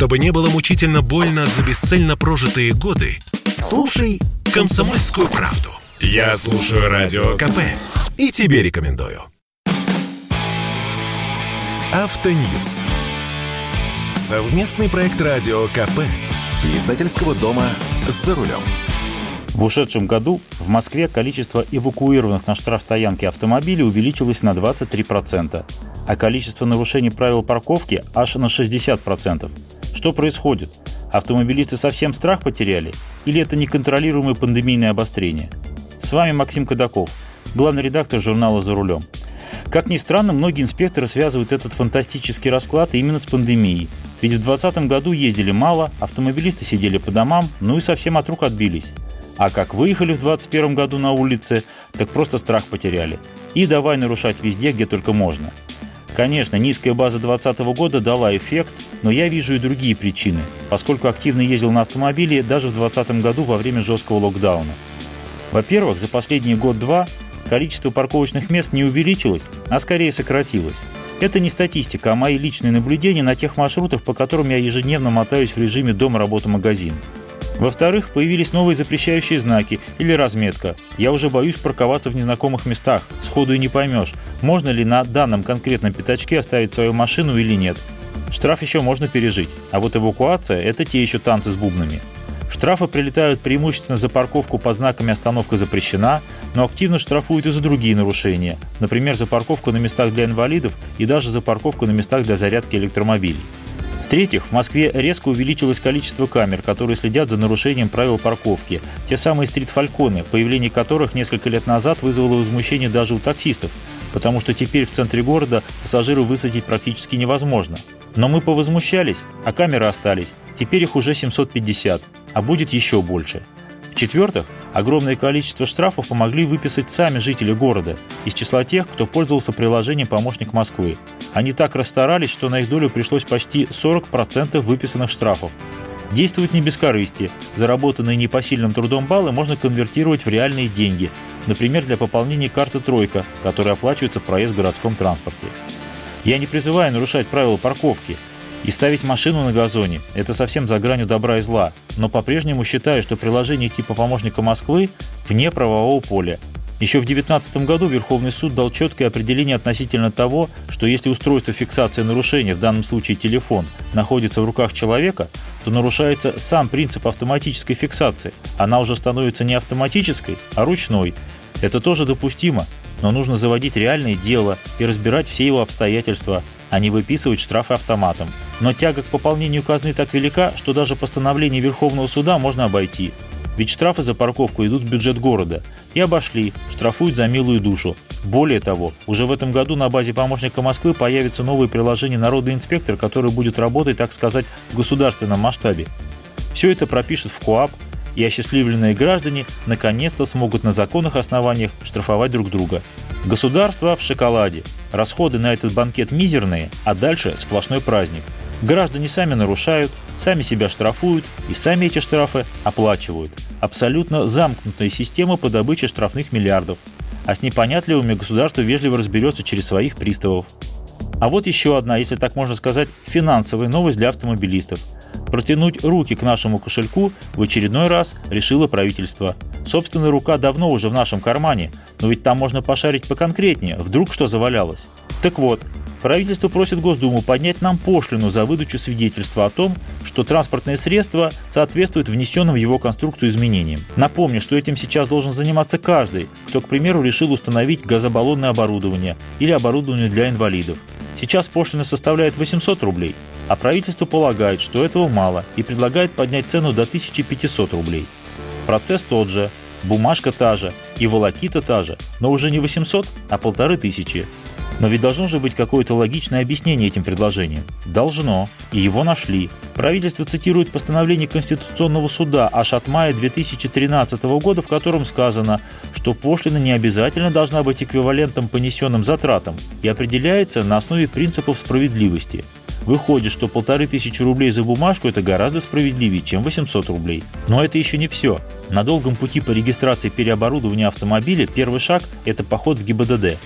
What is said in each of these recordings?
Чтобы не было мучительно больно за бесцельно прожитые годы, слушай «Комсомольскую правду». Я слушаю Радио КП и тебе рекомендую. Автоньюз. Совместный проект Радио КП и издательского дома «За рулем». В ушедшем году в Москве количество эвакуированных на штрафстоянке автомобилей увеличилось на 23%, а количество нарушений правил парковки аж на 60%. Что происходит? Автомобилисты совсем страх потеряли? Или это неконтролируемое пандемийное обострение? С вами Максим Кадаков, главный редактор журнала «За рулем». Как ни странно, многие инспекторы связывают этот фантастический расклад именно с пандемией. Ведь в 2020 году ездили мало, автомобилисты сидели по домам, ну и совсем от рук отбились. А как выехали в 2021 году на улице, так просто страх потеряли. И давай нарушать везде, где только можно. Конечно, низкая база 2020 года дала эффект, но я вижу и другие причины, поскольку активно ездил на автомобиле даже в 2020 году во время жесткого локдауна. Во-первых, за последний год-два количество парковочных мест не увеличилось, а скорее сократилось. Это не статистика, а мои личные наблюдения на тех маршрутах, по которым я ежедневно мотаюсь в режиме дом-работа-магазин. Во-вторых, появились новые запрещающие знаки или разметка. Я уже боюсь парковаться в незнакомых местах, сходу и не поймешь, можно ли на данном конкретном пятачке оставить свою машину или нет. Штраф еще можно пережить, а вот эвакуация – это те еще танцы с бубнами. Штрафы прилетают преимущественно за парковку под знаками «Остановка запрещена», но активно штрафуют и за другие нарушения, например, за парковку на местах для инвалидов и даже за парковку на местах для зарядки электромобилей. В-третьих, в Москве резко увеличилось количество камер, которые следят за нарушением правил парковки. Те самые стрит-фальконы, появление которых несколько лет назад вызвало возмущение даже у таксистов, потому что теперь в центре города пассажиру высадить практически невозможно. Но мы повозмущались, а камеры остались. Теперь их уже 750, а будет еще больше. В-четвертых, огромное количество штрафов помогли выписать сами жители города из числа тех, кто пользовался приложением «Помощник Москвы». Они так расстарались, что на их долю пришлось почти 40% выписанных штрафов. Действуют не без корысти. Заработанные непосильным трудом баллы можно конвертировать в реальные деньги, например, для пополнения карты «Тройка», которая оплачивается проезд в городском транспорте. Я не призываю нарушать правила парковки, и ставить машину на газоне – это совсем за гранью добра и зла, но по-прежнему считаю, что приложение типа помощника Москвы вне правового поля. Еще в 2019 году Верховный суд дал четкое определение относительно того, что если устройство фиксации нарушения, в данном случае телефон, находится в руках человека, то нарушается сам принцип автоматической фиксации. Она уже становится не автоматической, а ручной. Это тоже допустимо, но нужно заводить реальное дело и разбирать все его обстоятельства, а не выписывать штрафы автоматом. Но тяга к пополнению казны так велика, что даже постановление Верховного суда можно обойти. Ведь штрафы за парковку идут в бюджет города. И обошли, штрафуют за милую душу. Более того, уже в этом году на базе помощника Москвы появится новое приложение «Народный инспектор», которое будет работать, так сказать, в государственном масштабе. Все это пропишет в КОАП, и осчастливленные граждане наконец-то смогут на законных основаниях штрафовать друг друга. Государство в шоколаде. Расходы на этот банкет мизерные, а дальше сплошной праздник. Граждане сами нарушают, сами себя штрафуют и сами эти штрафы оплачивают. Абсолютно замкнутая система по добыче штрафных миллиардов. А с непонятливыми государство вежливо разберется через своих приставов. А вот еще одна, если так можно сказать, финансовая новость для автомобилистов – Протянуть руки к нашему кошельку в очередной раз решило правительство. Собственная рука давно уже в нашем кармане, но ведь там можно пошарить поконкретнее, вдруг что завалялось. Так вот, правительство просит Госдуму поднять нам пошлину за выдачу свидетельства о том, что транспортное средство соответствует внесенным в его конструкцию изменениям. Напомню, что этим сейчас должен заниматься каждый, кто, к примеру, решил установить газобаллонное оборудование или оборудование для инвалидов. Сейчас пошлина составляет 800 рублей, а правительство полагает, что этого мало и предлагает поднять цену до 1500 рублей. Процесс тот же, бумажка та же и волокита та же, но уже не 800, а полторы тысячи. Но ведь должно же быть какое-то логичное объяснение этим предложениям. Должно. И его нашли. Правительство цитирует постановление Конституционного суда аж от мая 2013 года, в котором сказано, что пошлина не обязательно должна быть эквивалентом понесенным затратам и определяется на основе принципов справедливости. Выходит, что полторы тысячи рублей за бумажку – это гораздо справедливее, чем 800 рублей. Но это еще не все. На долгом пути по регистрации переоборудования автомобиля первый шаг – это поход в ГИБДД.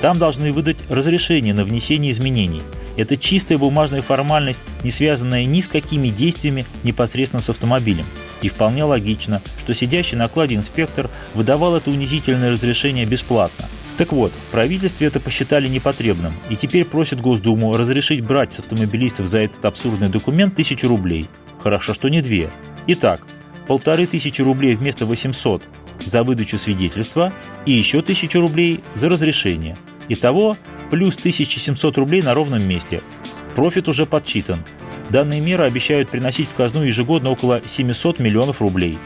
Там должны выдать разрешение на внесение изменений. Это чистая бумажная формальность, не связанная ни с какими действиями непосредственно с автомобилем. И вполне логично, что сидящий на кладе инспектор выдавал это унизительное разрешение бесплатно. Так вот, в правительстве это посчитали непотребным, и теперь просят Госдуму разрешить брать с автомобилистов за этот абсурдный документ тысячу рублей. Хорошо, что не две. Итак, полторы тысячи рублей вместо 800 за выдачу свидетельства и еще тысячу рублей за разрешение. Итого плюс 1700 рублей на ровном месте. Профит уже подсчитан. Данные меры обещают приносить в казну ежегодно около 700 миллионов рублей.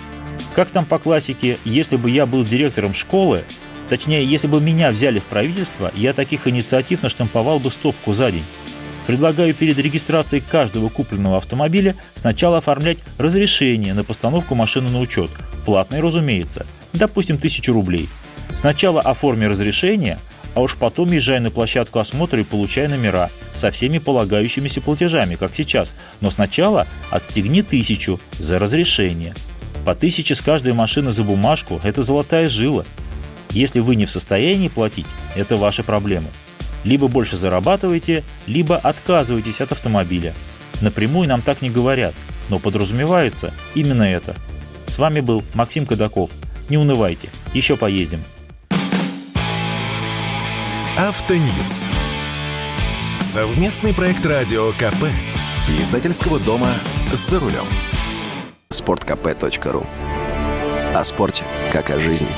Как там по классике, если бы я был директором школы, точнее, если бы меня взяли в правительство, я таких инициатив наштамповал бы стопку за день. Предлагаю перед регистрацией каждого купленного автомобиля сначала оформлять разрешение на постановку машины на учет. Платное, разумеется. Допустим, 1000 рублей. Сначала оформи разрешение, а уж потом езжай на площадку осмотра и получай номера со всеми полагающимися платежами, как сейчас. Но сначала отстегни тысячу за разрешение. По тысяче с каждой машины за бумажку – это золотая жила. Если вы не в состоянии платить, это ваши проблемы. Либо больше зарабатываете, либо отказываетесь от автомобиля. Напрямую нам так не говорят, но подразумевается именно это. С вами был Максим Кадаков. Не унывайте, еще поездим. Автоньюз. Совместный проект радио КП. Издательского дома «За рулем». Спорткп.ру О спорте, как о жизни.